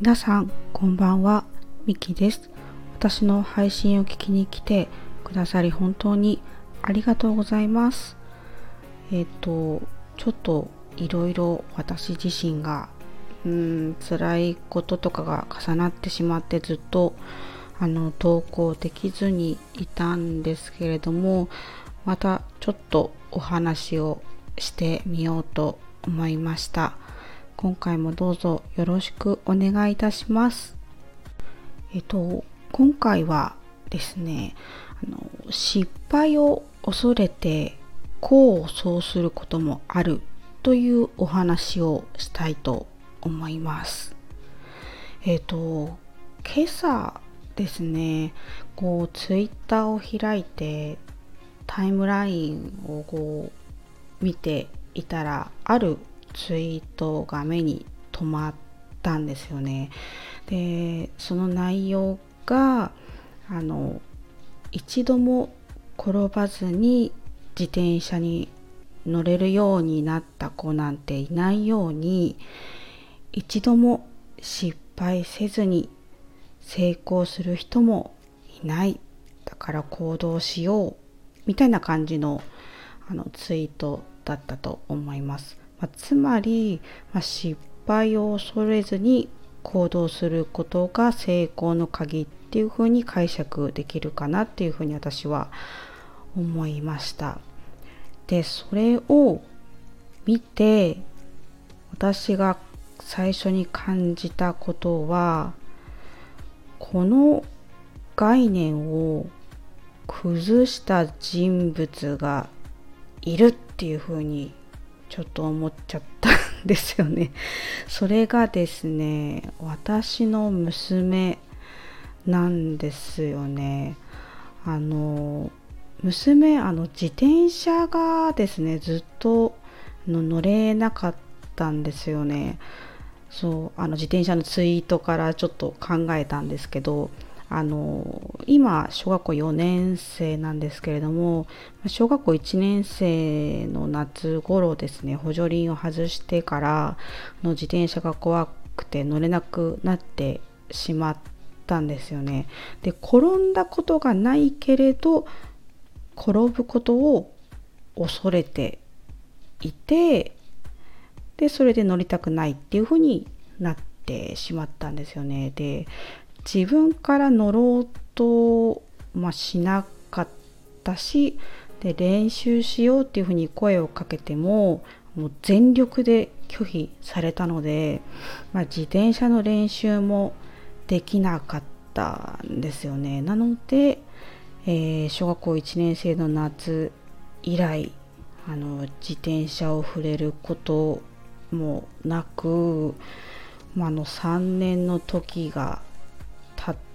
皆さんこんばんは。ミキです。私の配信を聞きに来てくださり本当にありがとうございます。えっ、とちょっといろいろ私自身がうん辛いこととかが重なってしまってずっとあの投稿できずにいたんですけれどもまたちょっとお話をしてみようと思いました。今回もどうぞよろしくお願いいたします。えっと今回はですねあの失敗を恐れて功を奏することもあるというお話をしたいと思います。えっと今朝ですねこうツイッターを開いてタイムラインをこう見ていたらあるツイートが目に留まったんですよね。でその内容があの一度も転ばずに自転車に乗れるようになった子なんていないように一度も失敗せずに成功する人もいないだから行動しようみたいな感じのあのツイートだったと思います。まあ、つまり、まあ、失敗を恐れずに行動することが成功の鍵っていうふうに解釈できるかなっていうふうに私は思いました。でそれを見て私が最初に感じたことはこの概念を崩した人物がいるっていうふうにちょっと思っちゃったんですよね。それがですね私の娘なんですよね。あの娘あの自転車がですねずっとの乗れなかったんですよね。そうあの自転車のツイートからちょっと考えたんですけどあの今小学校4年生なんですけれども小学校1年生の夏頃ですね補助輪を外してからの自転車が怖くて乗れなくなってしまったんですよね。で転んだことがないけれど転ぶことを恐れていてでそれで乗りたくないっていうふうになってしまったんですよね。で自分から乗ろうと、まあ、しなかったしで練習しようっていうふうに声をかけてももう全力で拒否されたので、まあ、自転車の練習もできなかったんですよね。なので、えー、小学校1年生の夏以来あの自転車を触れることもなく、まあ、の3年の時が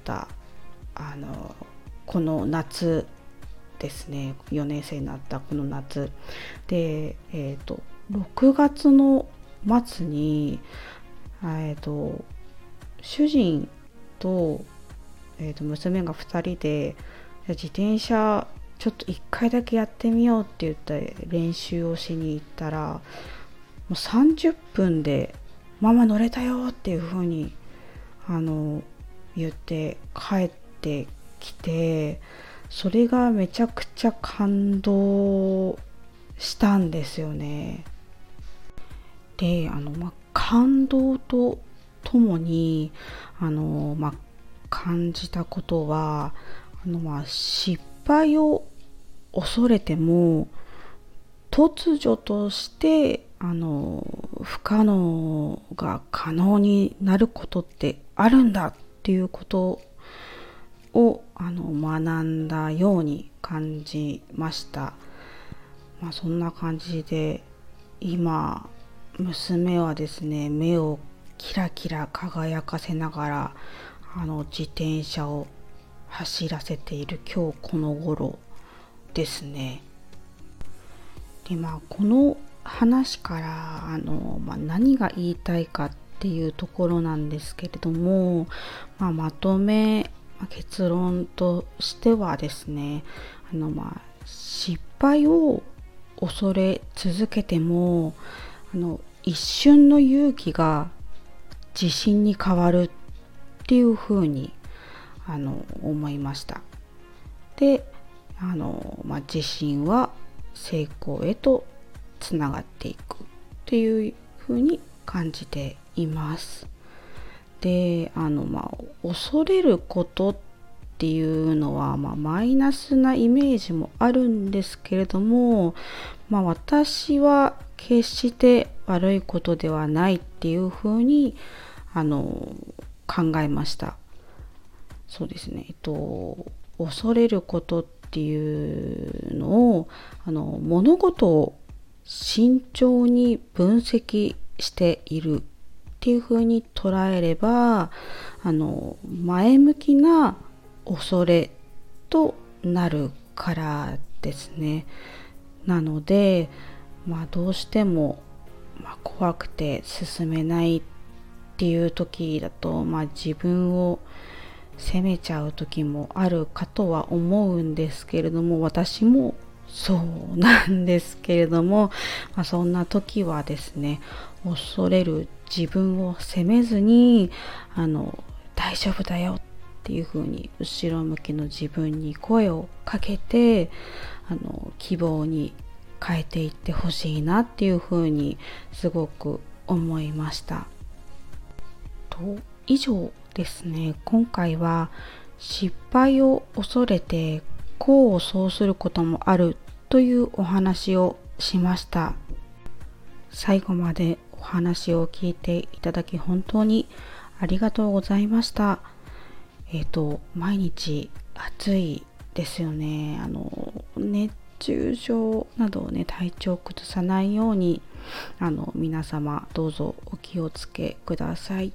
ったあのこの夏ですね。4年生になったこの夏。で、えーと、6月の末に、えーと、主人と,、えーと娘が2人で自転車ちょっと1回だけやってみようって言って練習をしに行ったらもう30分で「ママ乗れたよ」っていう風にあの言って帰ってきてそれがめちゃくちゃ感動したんですよね。であの、ま、感動とともにあの、ま、感じたことはあの、ま、失敗を恐れても突如としてあの不可能が可能になることってあるんだっていうことをあの学んだように感じました。まあ、そんな感じで今娘はですね目をキラキラ輝かせながらあの自転車を走らせている今日この頃ですね。でまあこの話からあの、まあ、何が言いたいかっっていうところなんですけれども、まあ、まとめ、結論としてはですねあの、まあ、失敗を恐れ続けてもあの一瞬の勇気が自信に変わるっていうふうにあの思いました。であの、まあ、自信は成功へとつながっていくっていうふうに感じています。であのまあ恐れることっていうのは、まあ、マイナスなイメージもあるんですけれども、まあ、私は決して悪いことではないっていうふうにあの考えました。そうですね。えっと恐れることっていうのをあの物事を慎重に分析しているっていうふうに捉えればあの前向きな恐れとなるからですね。なので、まあ、どうしても、まあ、怖くて進めないっていう時だと、まあ、自分を責めちゃう時もあるかとは思うんですけれども私もそうなんですけれども、まあ、そんな時はですね恐れる自分を責めずにあの大丈夫だよっていう風に後ろ向きの自分に声をかけてあの希望に変えていってほしいなっていう風にすごく思いました。と以上ですね今回は失敗を恐れて功を奏することもあるというお話をしました最後まで話を聞いていただき本当にありがとうございました。えっ、ー、と毎日暑いですよね。あの熱中症などをね体調を崩さないようにあの皆様どうぞお気をつけください。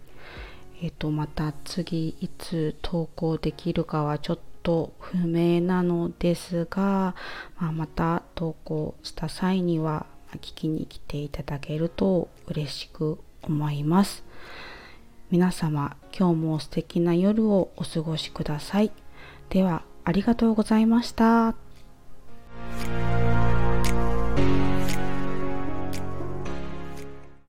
えっ、ー、とまた次いつ投稿できるかはちょっと不明なのですが、まあ、また投稿した際には聞きに来ていただけると嬉しく思います。皆様今日も素敵な夜をお過ごしください。ではありがとうございました。